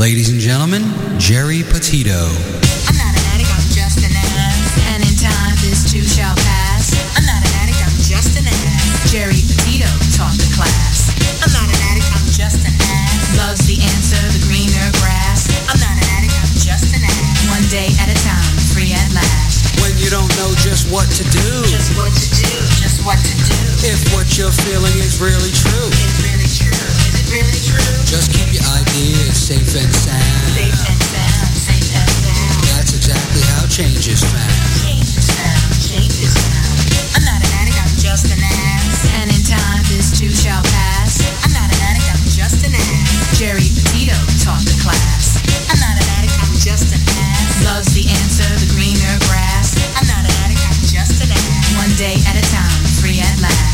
Ladies and gentlemen, Geri Petito. I'm not an addict, I'm just an ass. And in time, this too shall pass. I'm not an addict, I'm just an ass. Geri Petito taught the class. I'm not an addict, I'm just an ass. Loves the answer, the greener grass. I'm not an addict, I'm just an ass. One day at a time, free at last. When you don't know just what to do, Just what to do, just what to do. if what you're feeling is really true, Is it really true? Is it really true? just keep your ideas safe and sound. Safe and sound, safe and sound. That's exactly how change is found. Change is found, change is found. I'm not an addict, I'm just an ass. And in time, this too shall pass. I'm not an addict, I'm just an ass. Geri Petito taught the class. I'm not an addict, I'm just an ass. Loves the answer, the greener grass. I'm not an addict, I'm just an ass. One day at a time, free at last.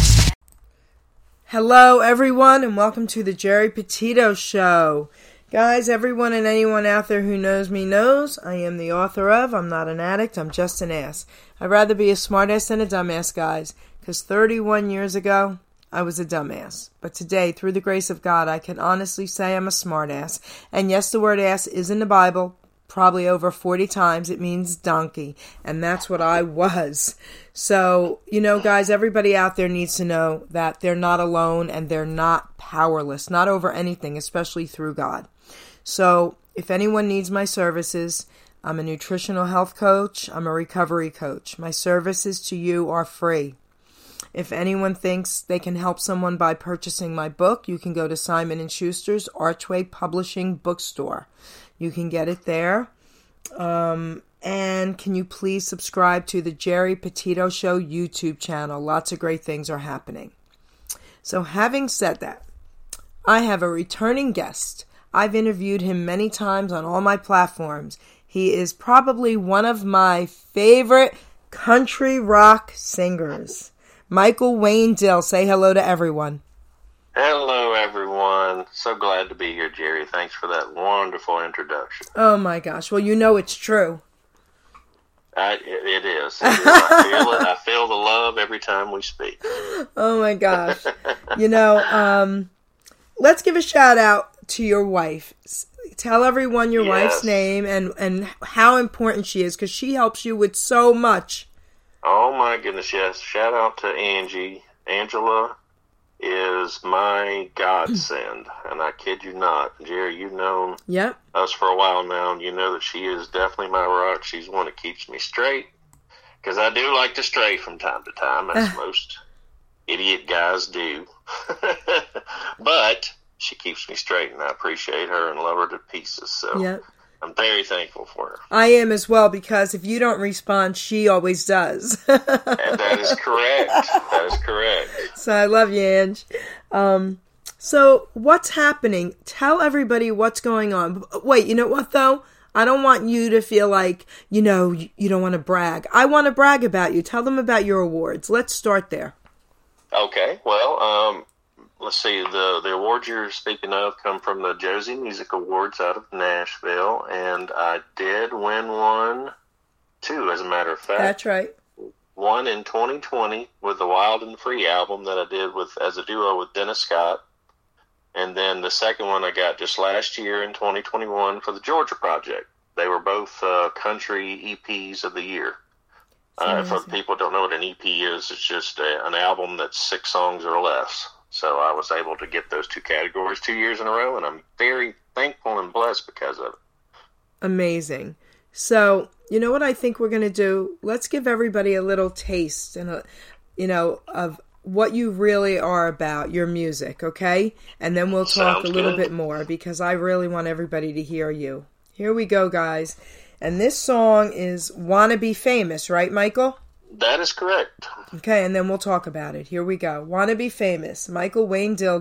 Hello, everyone, and welcome to the Geri Petito Show. Guys, everyone and anyone out there who knows me knows I am the author of I'm Not an Addict, I'm Just an Ass. I'd rather be a smartass than a dumbass, guys, because 31 years ago, I was a dumbass. But today, through the grace of God, I can honestly say I'm a smartass. And yes, the word ass is in the Bible, probably over 40 times. It means donkey. And that's what I was. So, you know, guys, everybody out there needs to know that they're not alone and they're not powerless, not over anything, especially through God. So, if anyone needs my services, I'm a nutritional health coach, I'm a recovery coach. My services to you are free. If anyone thinks they can help someone by purchasing my book, you can go to Simon and Schuster's Archway Publishing Bookstore. You can get it there. Um, and can you please subscribe to the Geri Petito Show YouTube channel? Lots of great things are happening. So, having said that, I have a returning guest. I've interviewed him many times on all my platforms. He is probably one of my favorite country rock singers. Michael Wayne Dill. Say hello to everyone. Hello, everyone. So glad to be here, Geri. Thanks for that wonderful introduction. Oh my gosh. Well, you know it's true. I, it, it is. It is. I feel it. I feel the love every time we speak. Oh my gosh. you know, um, let's give a shout out to your wife. Tell everyone your wife's name and, and how important she is because she helps you with so much. Oh my goodness, yes. Shout out to Angie. Angela is my godsend, and I kid you not, Geri. You've known Yep. us for a while now, and you know that she is definitely my rock. She's one that keeps me straight because I do like to stray from time to time, as most idiot guys do. but she keeps me straight, and I appreciate her and love her to pieces. So Yep. I'm very thankful for her. I am as well because if you don't respond, she always does. And that is correct. that is correct. so I love you, Ange. Um, so what's happening? Tell everybody what's going on. Wait, you know what though? I don't want you to feel like, you know, you you don't want to brag. I want to brag about you. Tell them about your awards. Let's start there. Okay, well, um, let's see. The the awards you're speaking of come from the Josie Music Awards out of Nashville, and I did win one, two, as a matter of fact. That's right. One in 2020 with the Wild and Free album that I did with as a duo with Dennis Scott, and then the second one I got just last year in 2021 for the Georgia Project. They were both uh, country EPs of the year. Uh, for people who don't know what an EP is, it's just a, an album that's six songs or less. So I was able to get those two categories two years in a row, and I'm very thankful and blessed because of it. Amazing. So, you know what I think we're going to do? Let's give everybody a little taste and a, you know, of what you really are about, your music, okay? And then we'll talk Sounds a little good. bit more because I really want everybody to hear you. Here we go, guys. And this song is Wanna Be Famous, right, Michael? That is correct. Okay, and then we'll talk about it. Here we go. Wanna Be Famous. Michael Wayne Dill,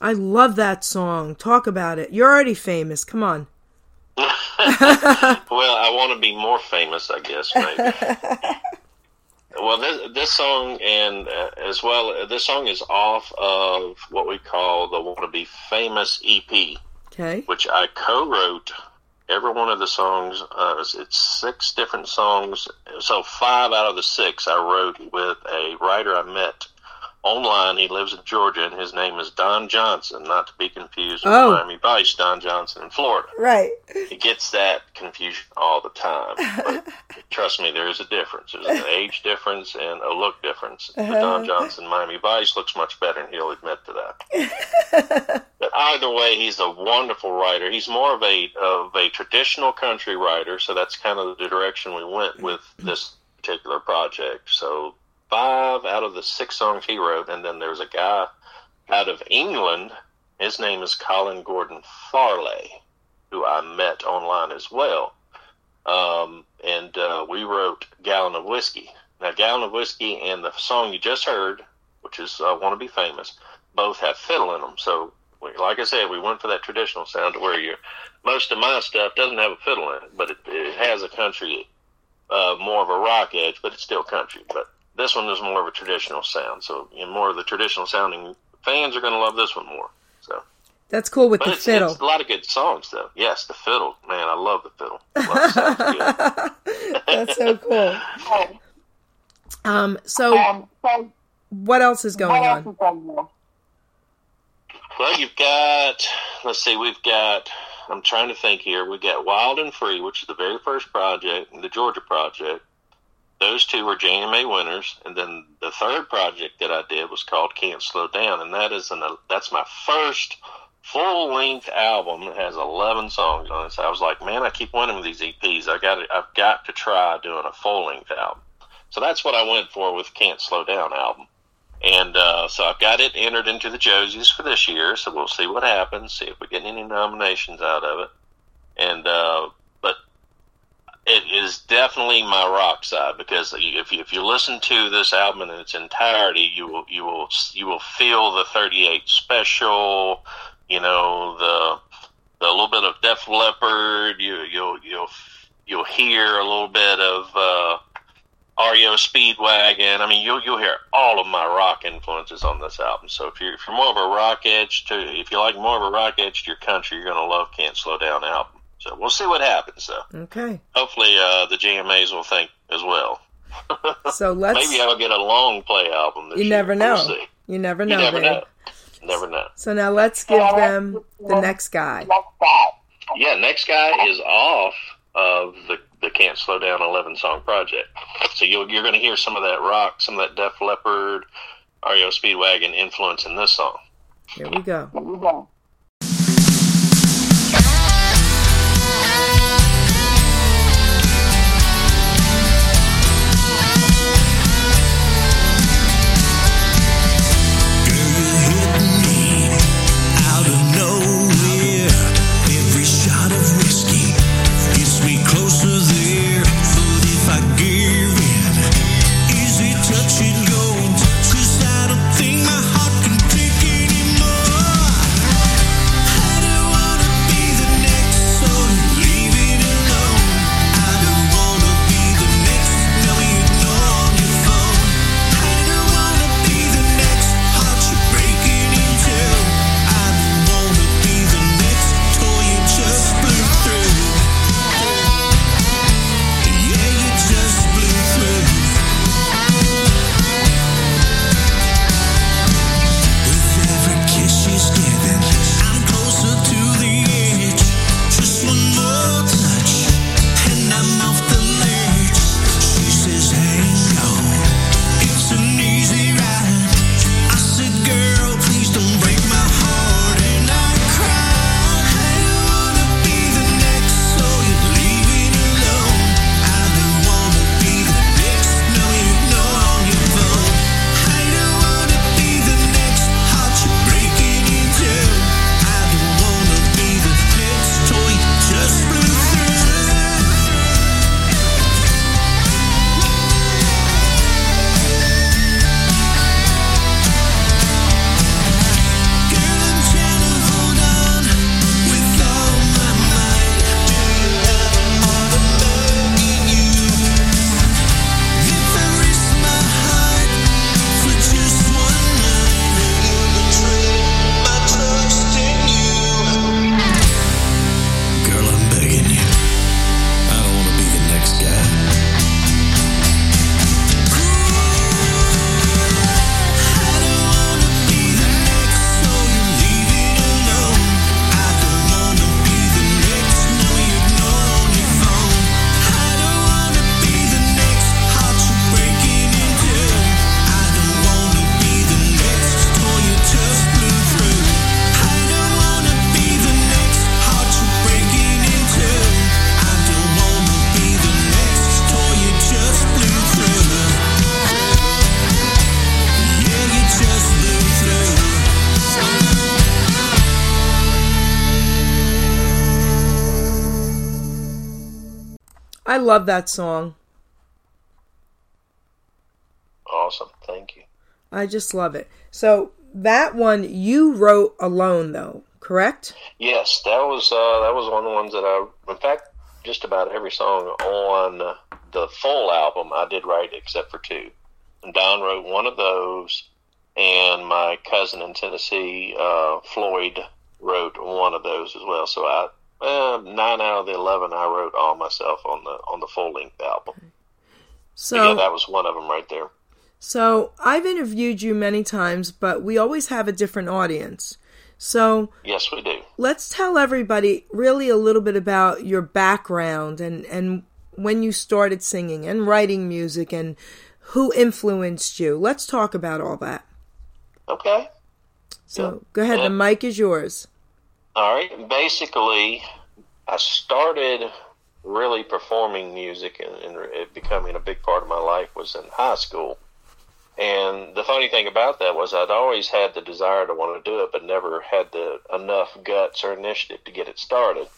I love that song. Talk about it. You're already famous. Come on. well, I want to be more famous, I guess. Maybe. well, this this song and uh, as well, uh, this song is off of what we call the "Want to Be Famous" EP, Okay. which I co-wrote. Every one of the songs, uh, it's- it's six different songs. So five out of the six I wrote with a writer I met online. He lives in Georgia, and his name is Don Johnson, not to be confused with Oh. Miami Vice Don Johnson in Florida Right. he gets that confusion all the time. But trust me, there is a difference. There's an age difference and a look difference. The uh-huh. Don Johnson Miami Vice looks much better, and he'll admit to that. but either way, he's a wonderful writer. He's more of a of a traditional country writer, so that's kind of the direction we went with this particular project. So five out of the six songs he wrote, and then there's a guy out of England. His name is Colin Gordon Farley who I met online as well. Um, and uh, we wrote Gallon of Whiskey. Now, Gallon of Whiskey and the song you just heard, which is uh, Want to Be Famous, both have fiddle in them. So, we, like I said, we went for that traditional sound to where you most of my stuff doesn't have a fiddle in it, but it, it has a country, uh, more of a rock edge, but it's still country. But this one is more of a traditional sound. So, you know, more of the traditional sounding fans are going to love this one more. So. That's cool with But the it's, fiddle. it's a lot of good songs, though. Yes, the fiddle. Man, I love the fiddle. Love sounds. That's so cool. Um. So, Um, so what else is going else on? is on? Well, you've got, let's see, we've got, I'm trying to think here. We've got Wild and Free, which is the very first project, the Georgia project. Those two were JMA winners. And then the third project that I did was called Can't Slow Down. And that is an, that's my first full length album. It has 11 songs on it. So I was like, man, I keep winning with these EPs. I got I've got to try doing a full length album. So that's what I went for with Can't Slow Down album. And uh, so I've got it entered into the Josies for this year. So we'll see what happens, see if we get any nominations out of it. And uh, it is definitely my rock side because if you, if you listen to this album in its entirety, you will you will you will feel the 38 special, you know the the little bit of Def Leppard. You you'll you'll you'll hear a little bit of. Uh, REO Speedwagon. I mean, you'll you'll hear all of my rock influences on this album. So if you're if you're more of a rock edge to if you like more of a rock edge to your country, you're gonna love Can't Slow Down album. So we'll see what happens. though. Okay. hopefully uh, the JMAs will think as well. So let's. Maybe I'll get a long play album. This You year. never know. We'll see. You never You know, never babe. know. Never know. So now let's give them the next guy. Yeah, next guy is off of the the Can't Slow Down 11 song project. So you'll, you're going to hear some of that rock, some of that Def Leppard, REO Speedwagon influence in this song. Here we go. Here we go. Love that song. Awesome. Thank you. I just love it. So that one you wrote alone, though, correct? Yes, that was uh, that was one of the ones that I. In fact, just about every song on the full album I did write except for two. And Don wrote one of those, and my cousin in Tennessee, uh, Floyd, wrote one of those as well. So I uh, nine out of the eleven I wrote all myself on the on the full length album. So yeah, that was one of them right there. So I've interviewed you many times, but we always have a different audience. So Yes, we do. let's tell everybody really a little bit about your background and, and when you started singing and writing music and who influenced you. Let's talk about all that. Okay. So go ahead, Yeah. the mic is yours. All right. Basically, I started really performing music and, and it becoming a big part of my life was in high school. And the funny thing about that was I'd always had the desire to want to do it, but never had the enough guts or initiative to get it started.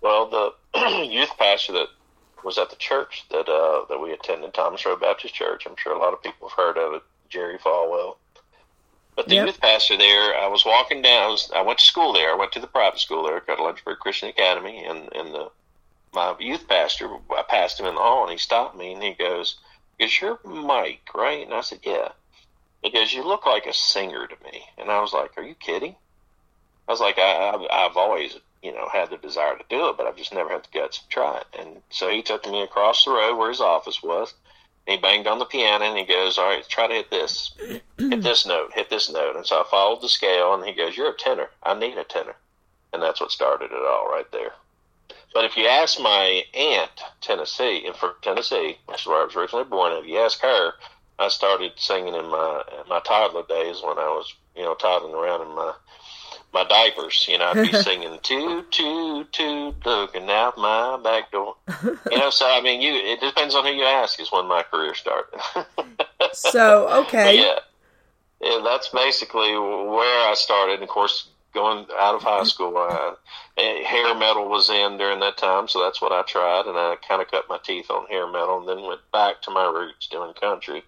Well, the youth pastor that was at the church that uh, that we attended, Thomas Road Baptist Church. I'm sure a lot of people have heard of it, Jerry Falwell. But the Yep. youth pastor there, I was walking down. I, was, I went to school there. I went to the private school there, got Lynchburg Christian Academy, and and the my youth pastor, I passed him in the hall, and he stopped me, and he goes, "Is your Mike right?" And I said, "Yeah." He goes, "You look like a singer to me," and I was like, "Are you kidding?" I was like, I, I've, "I've always, you know, had the desire to do it, but I've just never had the guts to try it." And so he took me across the road where his office was. And he banged on the piano, and he goes, "All right, try to hit this, hit this note, hit this note." And so I followed the scale, and he goes, "You're a tenor. I need a tenor," and that's what started it all right there. But if you ask my aunt, Tennessee, and for Tennessee, which is where I was originally born, if you ask her, I started singing in my in my toddler days when I was, you know, toddling around in my my diapers. You know, I'd be singing toot toot toot, looking out my back door. You know, so I mean, you it depends on who you ask is when my career started. So, okay. yeah, yeah, that's basically where I started. Of course, going out of high school, I, eh, hair metal was in during that time, so that's what I tried, and I kind of cut my teeth on hair metal, and then went back to my roots doing country.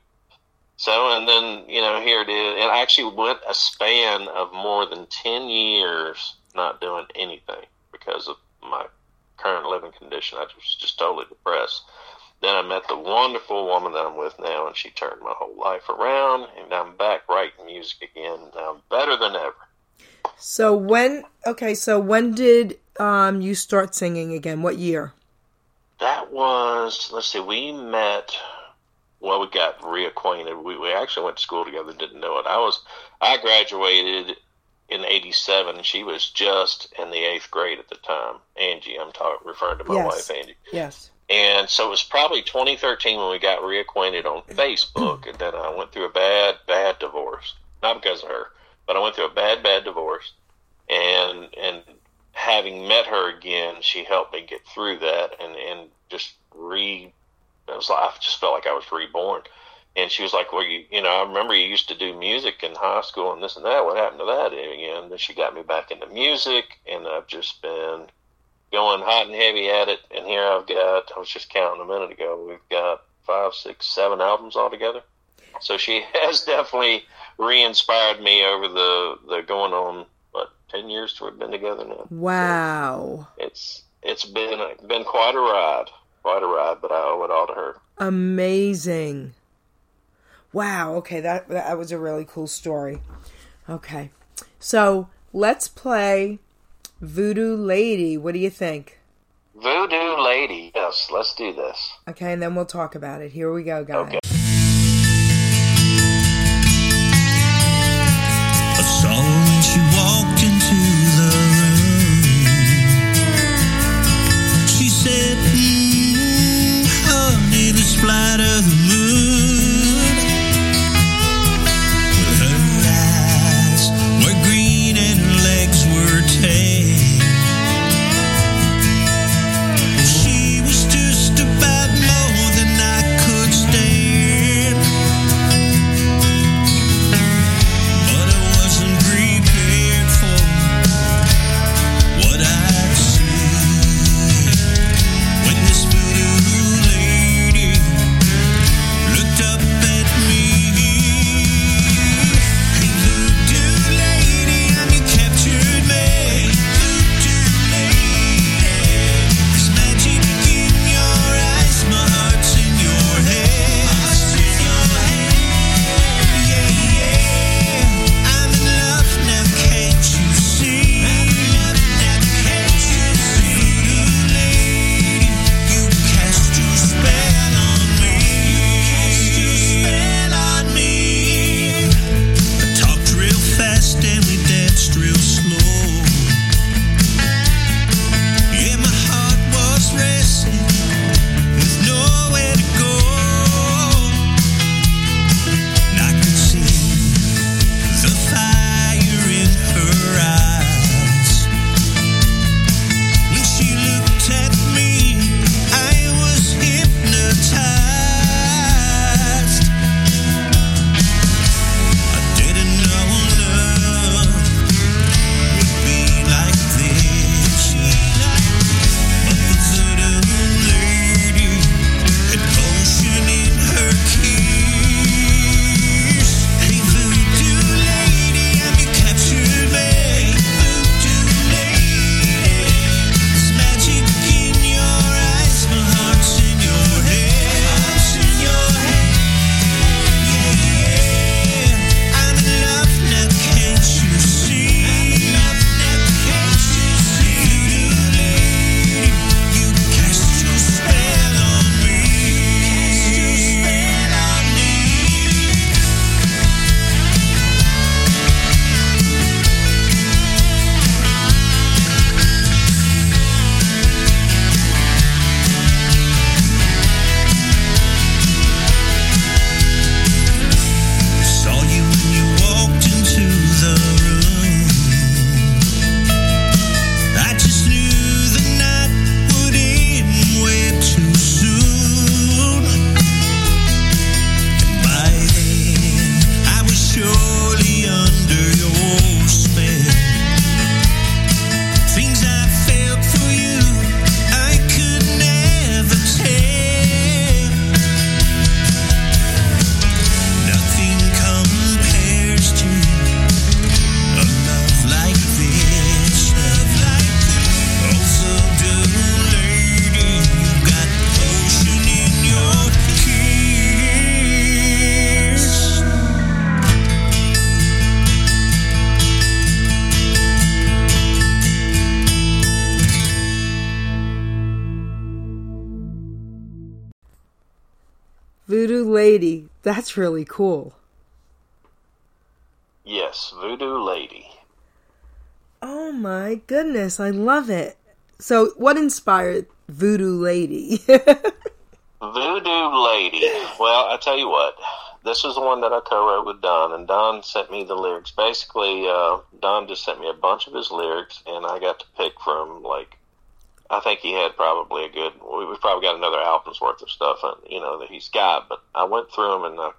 So, and then you know, here it is, It actually went a span of more than ten years not doing anything because of my current living condition. I was just totally depressed. Then I met the wonderful woman that I'm with now, and she turned my whole life around, and I'm back writing music again. I'm better than ever. So when okay, so when did um you start singing again? What year? That was, let's see, we met, well, we got reacquainted. We, we actually went to school together, didn't know it. I was, I graduated in 87, and she was just in the eighth grade at the time. Angie, I'm talking, referring to my Yes. wife, Angie. Yes. And so it was probably 2013 when we got reacquainted on Facebook, and then I went through a bad, bad divorce. Not because of her, but I went through a bad, bad divorce. And and having met her again, she helped me get through that, and and just re. It was like I just felt like I was reborn. And she was like, "Well, you, you know, I remember you used to do music in high school and this and that. What happened to that?" And then she got me back into music, and I've just been going hot and heavy at it. And here I've got, I was just counting a minute ago, we've got five, six, seven albums altogether. So she has definitely re-inspired me over the, the going on, what, 10 years we've been together now. Wow. It's, it's been, been quite a ride, quite a ride, but I owe it all to her. Amazing. Wow, okay, that that was a really cool story. Okay. So, let's play Voodoo Lady. What do you think? Voodoo Lady. Yes, let's do this. Okay, and then we'll talk about it. Here we go, guys. Okay. That's really cool. Yes, Voodoo Lady. Oh my goodness, I love it. So, what inspired Voodoo Lady? Voodoo Lady. Well, I tell you what, this is the one that I co-wrote with Don, and Don sent me the lyrics. Basically, uh, Don just sent me a bunch of his lyrics, and I got to pick from like, I think he had probably a good. we- We've probably got another album's worth of stuff, uh, you know, that he's got. But I went through them and I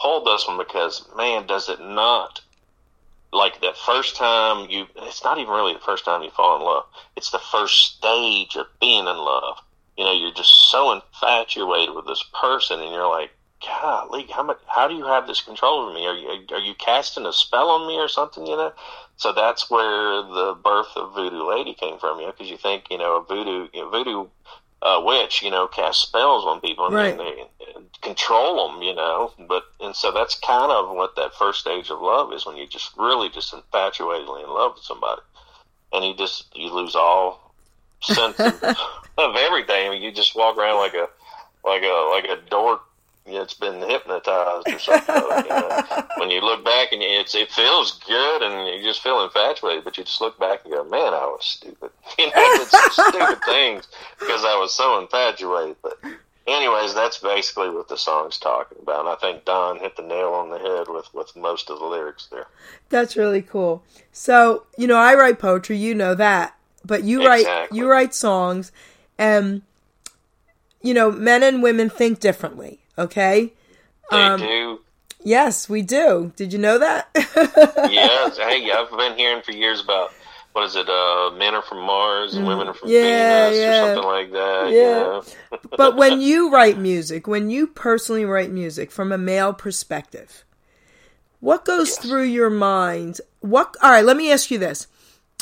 pulled this one because, man, does it not like the first time you? It's not even really the first time you fall in love. It's the first stage of being in love you know, you're just so infatuated with this person, and you're like, golly, how much? How do you have this control over me? Are you are you casting a spell on me or something? You know, so that's where the birth of Voodoo Lady came from. You know, because you think you know a voodoo you know, voodoo uh, witch, you know, casts spells on people and, Right. and they and control them. You know, but and so that's kind of what that first stage of love is when you just really just infatuatedly in love with somebody, and you just you lose all sense of, of everything. I mean, you just walk around like a like a like a dork that's been hypnotized or something. you know? When you look back and it's it feels good and you just feel infatuated, but you just look back and go, "Man, I was stupid." You know, I did some stupid things because I was so infatuated. But anyways, that's basically what the song's talking about. And I think Don hit the nail on the head with with most of the lyrics there. That's really cool. So, you know, I write poetry, you know that. But you write you write songs and you know, men and women think differently, okay? They Um, do. Yes, we do. Did you know that? yeah, hey, I've been hearing for years about what is it? Uh, men are from Mars and women are from Mm. Yeah, Venus yeah. or something like that. Yeah. Yeah, but when you write music, when you personally write music from a male perspective, what goes Yes. through your mind? What All right, let me ask you this.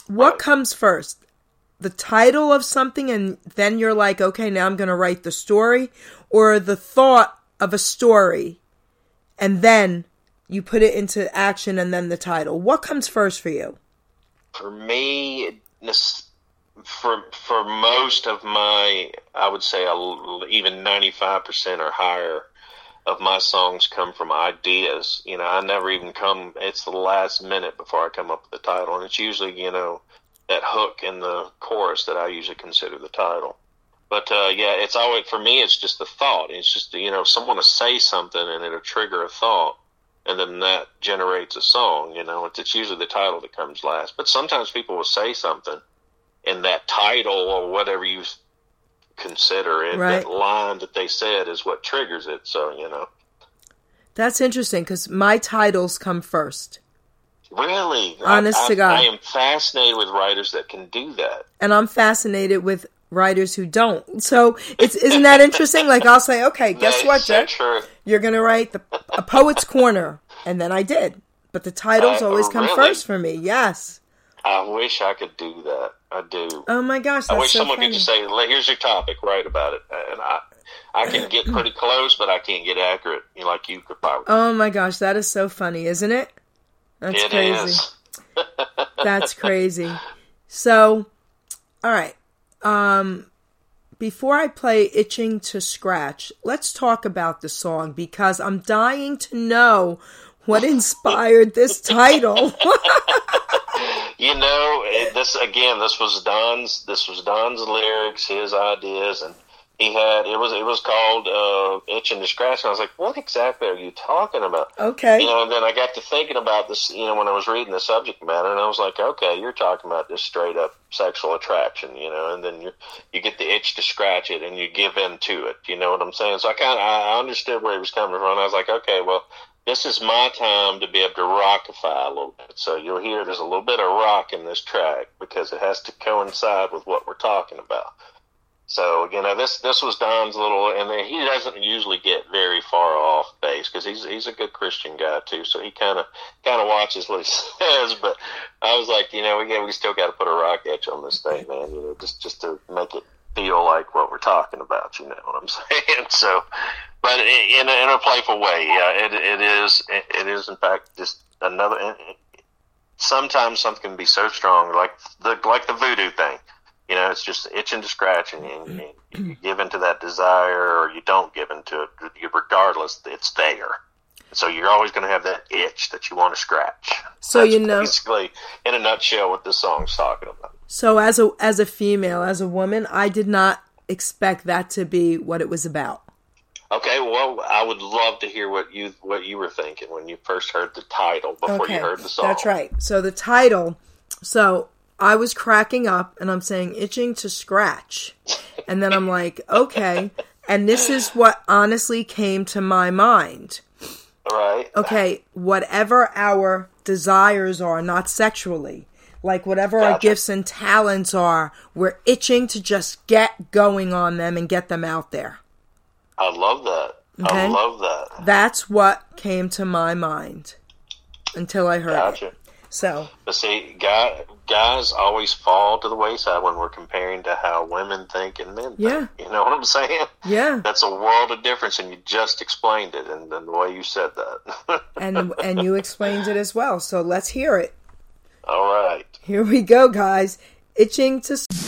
What Right. comes first? The title of something and then you're like, "Okay, now I'm going to write the story," or the thought of a story and then you put it into action and then the title. What comes first for you? for me, for for most of my, I would say, even ninety five percent or higher of my songs come from ideas. You know, I never even come. It's the last minute before I come up with the title, and it's usually you know that hook in the chorus that I usually consider the title. But uh, yeah, it's always for me. It's just the thought. It's just you know someone to say something and it'll trigger a thought, and then that generates a song. You know, it's, it's usually the title that comes last. But sometimes people will say something, and that title or whatever you consider it, Right. that line that they said is what triggers it. So you know, That's interesting cuz my titles come first. really, Honest I, to God. I am fascinated with writers that can do that. and I'm fascinated with writers who don't. So it's isn't that interesting? Like I'll say, okay, guess what, is so Jack? true. You're gonna write the a poet's corner, and then I did. But the titles Uh, always come really? first for me. Yes. I wish I could do that. I do. Oh my gosh, I wish so someone funny. could just say, "Here's your topic, write about it," and I, I can get pretty close, but I can't get accurate. You know, like you could probably. oh my gosh, that is so funny, isn't it? That's It crazy. That's crazy. So, all right. Um, before I play "Itching to Scratch," let's talk about the song because I'm dying to know what inspired this title. You know, it, this again. This was Don's. This was Don's lyrics, his ideas, and he had it was it was called uh, "Itching to Scratch." And I was like, "What exactly are you talking about?" okay. You know, and then I got to thinking about this. You know, when I was reading the subject matter, and I was like, "Okay, you're talking about this straight up sexual attraction." You know, and then you you get the itch to scratch it, and you give in to it. You know what I'm saying? So I kind of I understood where he was coming from. I was like, "Okay, well." This is my time to be able to rockify a little bit. So you'll hear there's a little bit of rock in this track because it has to coincide with what we're talking about. So you know this this was Don's little, and then he doesn't usually get very far off base because he's he's a good Christian guy too. So he kind of kind of watches what he says. But I was like, you know, we we still got to put a rock edge on this thing, man. You know, just just to make it feel like what we're talking about. You know what I'm saying? So, but in a, in a playful way, yeah, it it is it, it is in fact just another. Sometimes something can be so strong, like the like the voodoo thing You know, it's just itching to scratch, and, and mm-hmm. you, you give into that desire, or you don't give into it. Regardless, it's there. So you're always going to have that itch that you want to scratch. So That's you know- basically, in a nutshell, what this song's talking about. So as a as a female, as a woman, I did not expect that to be what it was about. Okay, well, I would love to hear what you what you were thinking when you first heard the title before you heard the song. That's right. So the title. So I was cracking up and I'm saying itching to scratch. And then I'm like, okay. And this is what honestly came to my mind. Right. Okay, whatever our desires are, not sexually, like whatever our gifts and talents are, we're itching to just get going on them and get them out there. I love that. Okay. I love that. That's what came to my mind until I heard it. So, But see, guy, guys always fall to the wayside when we're comparing to how women think and men think. Yeah. You know what I'm saying? yeah. That's a world of difference, and you just explained it and, in the way you said that. and and you explained it as well. So let's hear it. All right. Here we go, guys. Itching to.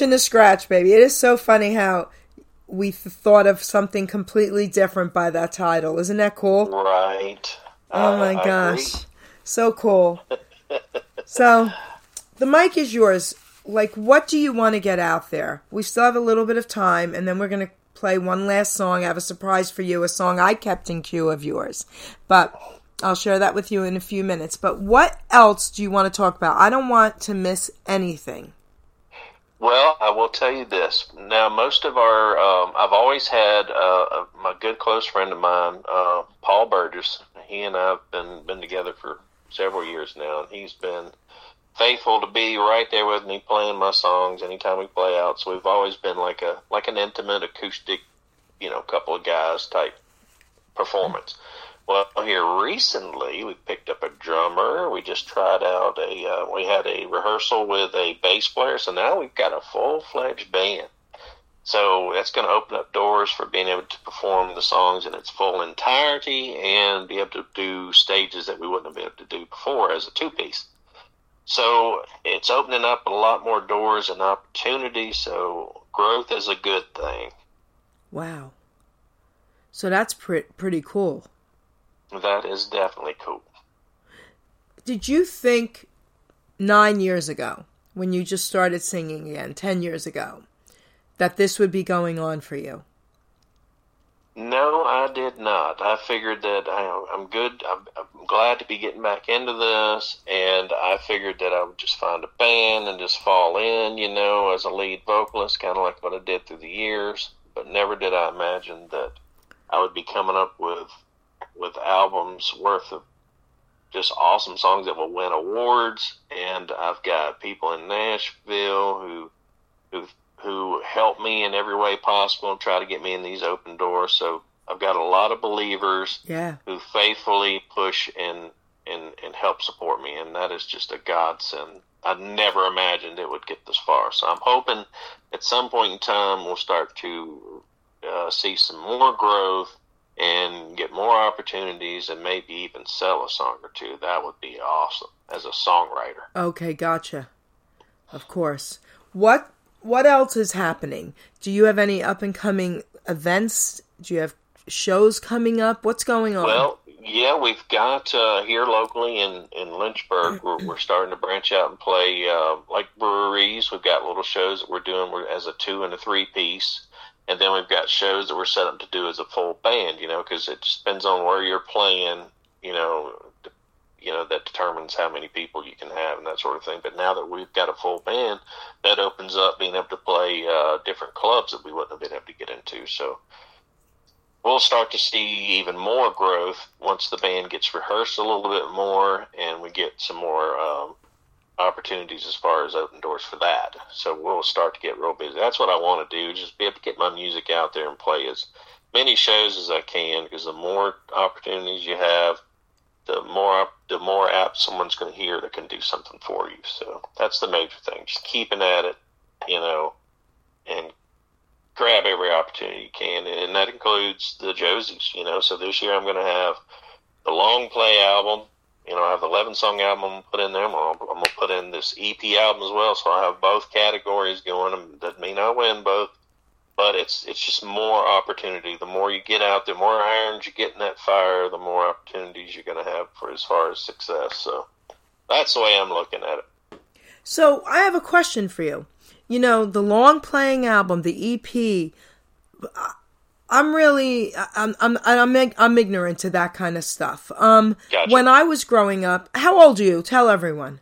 Itching to scratch, baby. It is so funny how we th- thought of something completely different by that title. Isn't that cool? Right. Oh my I gosh. agree. So cool. so, the mic is yours. like what do you want to get out there? We still have a little bit of time, and then we're gonna play one last song. I have a surprise for you, a song I kept in queue of yours, but I'll share that with you in a few minutes. But what else do you want to talk about? I don't want to miss anything. Well, I will tell you this. Now, most of our, um, I've always had uh, my good close friend of mine, uh, Paul Burgess. He and I have been been together for several years now, and he's been faithful to be right there with me, playing my songs anytime we play out. So we've always been like a like an intimate acoustic, you know, couple of guys type performance. Well, here recently we picked up a drummer. We just tried out a. Uh, we had a rehearsal with a bass player, so now we've got a full fledged band. So that's going to open up doors for being able to perform the songs in its full entirety and be able to do stages that we wouldn't have been able to do before as a two piece. So it's opening up a lot more doors and opportunities. So growth is a good thing. Wow. So that's pre- pretty cool. That is definitely cool. Did you think nine years ago, when you just started singing again, 10 years ago, that this would be going on for you? No, I did not. I figured that I, I'm good. I'm, I'm glad to be getting back into this, and I figured that I would just find a band and just fall in, you know, as a lead vocalist, kind of like what I did through the years. But never did I imagine that I would be coming up with with albums worth of just awesome songs that will win awards. And I've got people in Nashville who who who help me in every way possible and try to get me in these open doors. So I've got a lot of believers Yeah. who faithfully push and and and help support me, and that is just a godsend. I never imagined it would get this far. So I'm hoping at some point in time we'll start to uh, see some more growth and get more opportunities, and maybe even sell a song or two. That would be awesome as a songwriter. Okay, gotcha. Of course. What what else is happening? Do you have any up and coming events? Do you have shows coming up? What's going on? Well, yeah, we've got uh, here locally in in Lynchburg. We're, we're starting to branch out and play uh, like breweries. We've got little shows that we're doing as a two and a three piece, and then we've got shows that we're set up to do as a full band. You know, because it depends on where you're playing. You know, you know that determines how many people you can have and that sort of thing. But now that we've got a full band, that opens up being able to play uh, different clubs that we wouldn't have been able to get into. So we'll start to see even more growth once the band gets rehearsed a little bit more and we get some more um, opportunities as far as open doors for that. So we'll start to get real busy. That's what I want to do, just be able to get my music out there and play as many shows as I can because the more opportunities you have, the more the more apt someone's going to hear that can do something for you. So that's the major thing. Just keeping at it, you know, and grab every opportunity you can, and that includes the Josies. You know, so this year I'm going to have the long play album. You know, I have the 11 song album I'm gonna put in there. I'm going I'm to put in this EP album as well, so I have both categories going. Um, and doesn't mean I win both, but it's it's just more opportunity. The more you get out, the more irons you get in that fire, the more opportunities you're to have for as far as success. So that's the way I'm looking at it. So I have a question for you. You know, the long playing album, the EP. I'm really, I'm, I'm, I'm, I'm ignorant to that kind of stuff. Um, Gotcha. when I was growing up, how old are you? Tell everyone.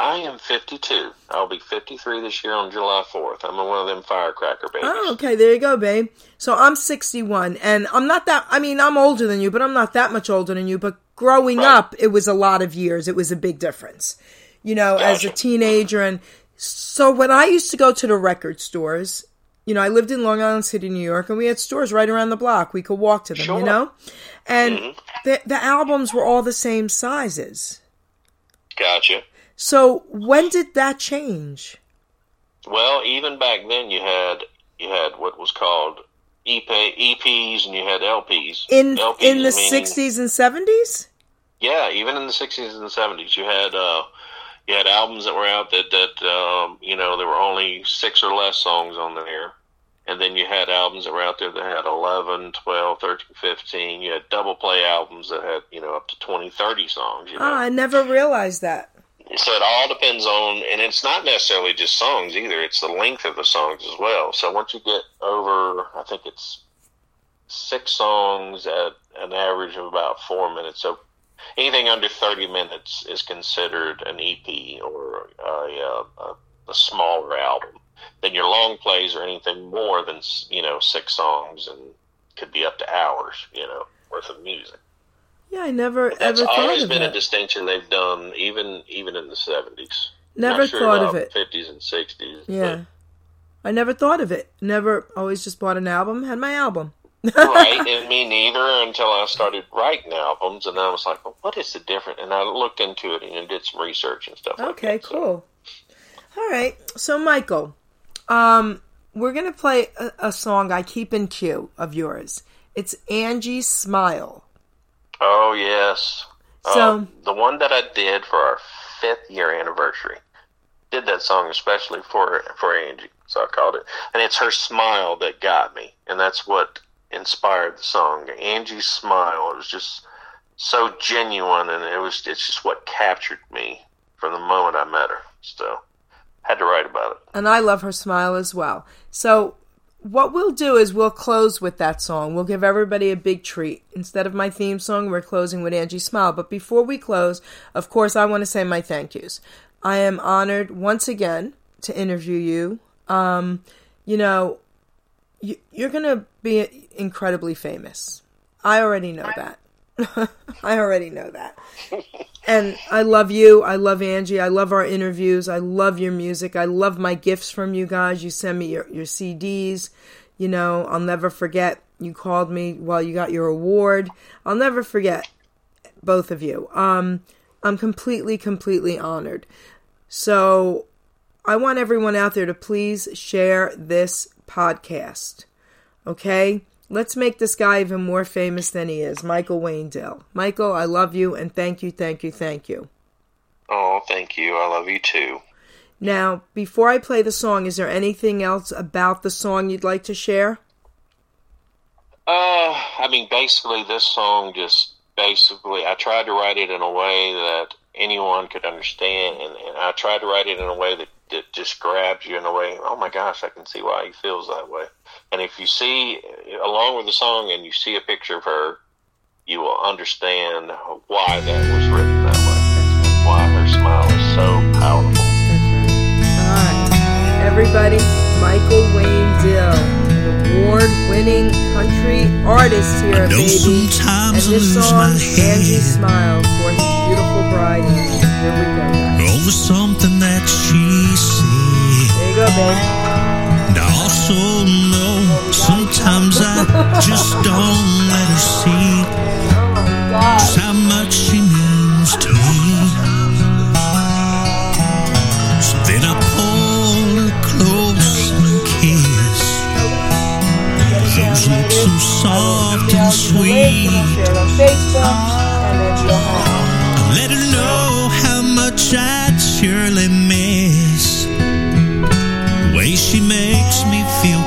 I am 52. I'll be 53 this year on July 4th. I'm one of them firecracker babies. Oh, okay, there you go, babe. So I'm 61, and I'm not that. I mean, I'm older than you, but I'm not that much older than you. But growing Right. up, it was a lot of years. It was a big difference, you know, as a teenager. And so when I used to go to the record stores, you know, I lived in Long Island City, New York, and we had stores right around the block. We could walk to them, you know, and the the albums were all the same sizes. Gotcha. So when did that change? Well, even back then, you had you had what was called EP, EPs and you had LPs. In LPs in the 60s and 70s? Yeah, even in the 60s and 70s, you had uh, you had albums that were out that that um, you know there were only six or less songs on there, and then you had albums that were out there that had 11, 12, 13, 15. You had double play albums that had you know up to 20, 30 songs. You ah, know, Oh, I never realized that. so it all depends on, and it's not necessarily just songs either. It's the length of the songs as well. So once you get over, I think it's six songs at an average of about four minutes. So anything under thirty minutes is considered an EP or a, a, a, a smaller album. Then your long plays are anything more than you know six songs and could be up to hours. You know worth of music. Yeah, I never That's ever thought of it. It's always been a distinction they've done, even even in the seventies. Never thought of it. Fifties and sixties. Yeah. I never thought of it. Never always just bought an album, had my album. right, and me neither until I started writing albums, and I was like, well, "What is the difference?" And I looked into it and did some research and stuff. like Okay, that. So, cool. All right. So, Michael, um, we're going to play a, a song I keep in queue of yours. It's Angie's Smile. oh yes. So- Um, the one that I did for our fifth year anniversary, did that song especially for for Angie. So I called it, and it's her smile that got me, and that's what inspired the song. Angie's smile. It was just so genuine, and it was it's just what captured me from the moment I met her. So had to write about it. And I love her smile as well. So, what we'll do is we'll close with that song. We'll give everybody a big treat. Instead of my theme song, we're closing with Angie's Smile. But before we close, of course, I want to say my thank yous. I am honored once again to interview you. Um, you know, you, you're going to be incredibly famous. I already know that. I already know that. And I love you. I love Angie. I love our interviews. I love your music. I love my gifts from you guys. You send me your, your CDs. You know, I'll never forget. You called me while you got your award. I'll never forget both of you. Um, I'm completely, completely honored. So I want everyone out there to please share this podcast. Okay? Let's make this guy even more famous than he is, Michael Wayne Dill. Michael, I love you and thank you, thank you, thank you. Oh, thank you. I love you too. Now, before I play the song, is there anything else about the song you'd like to share? Uh, I mean, basically, this song just basically, I tried to write it in a way that anyone could understand, and, and I tried to write it in a way that, that just grabs you in a way, oh my gosh, I can see why he feels that way. And if you see, along with the song, and you see a picture of her, you will understand why that was written that way, and why her smile is so powerful. Alright. Everybody, Michael Wayne Dill, an award winning country artist here, I know baby. And this song, my Angie Smile, for his beautiful bride. Here we go, guys. Babe. And I also know sometimes I just don't let her see Oh just how much she means to me. So then I pull her close and kiss. Those lips so soft and sweet. Share it on Facebook, and then you'll have Let her know how much I makes me feel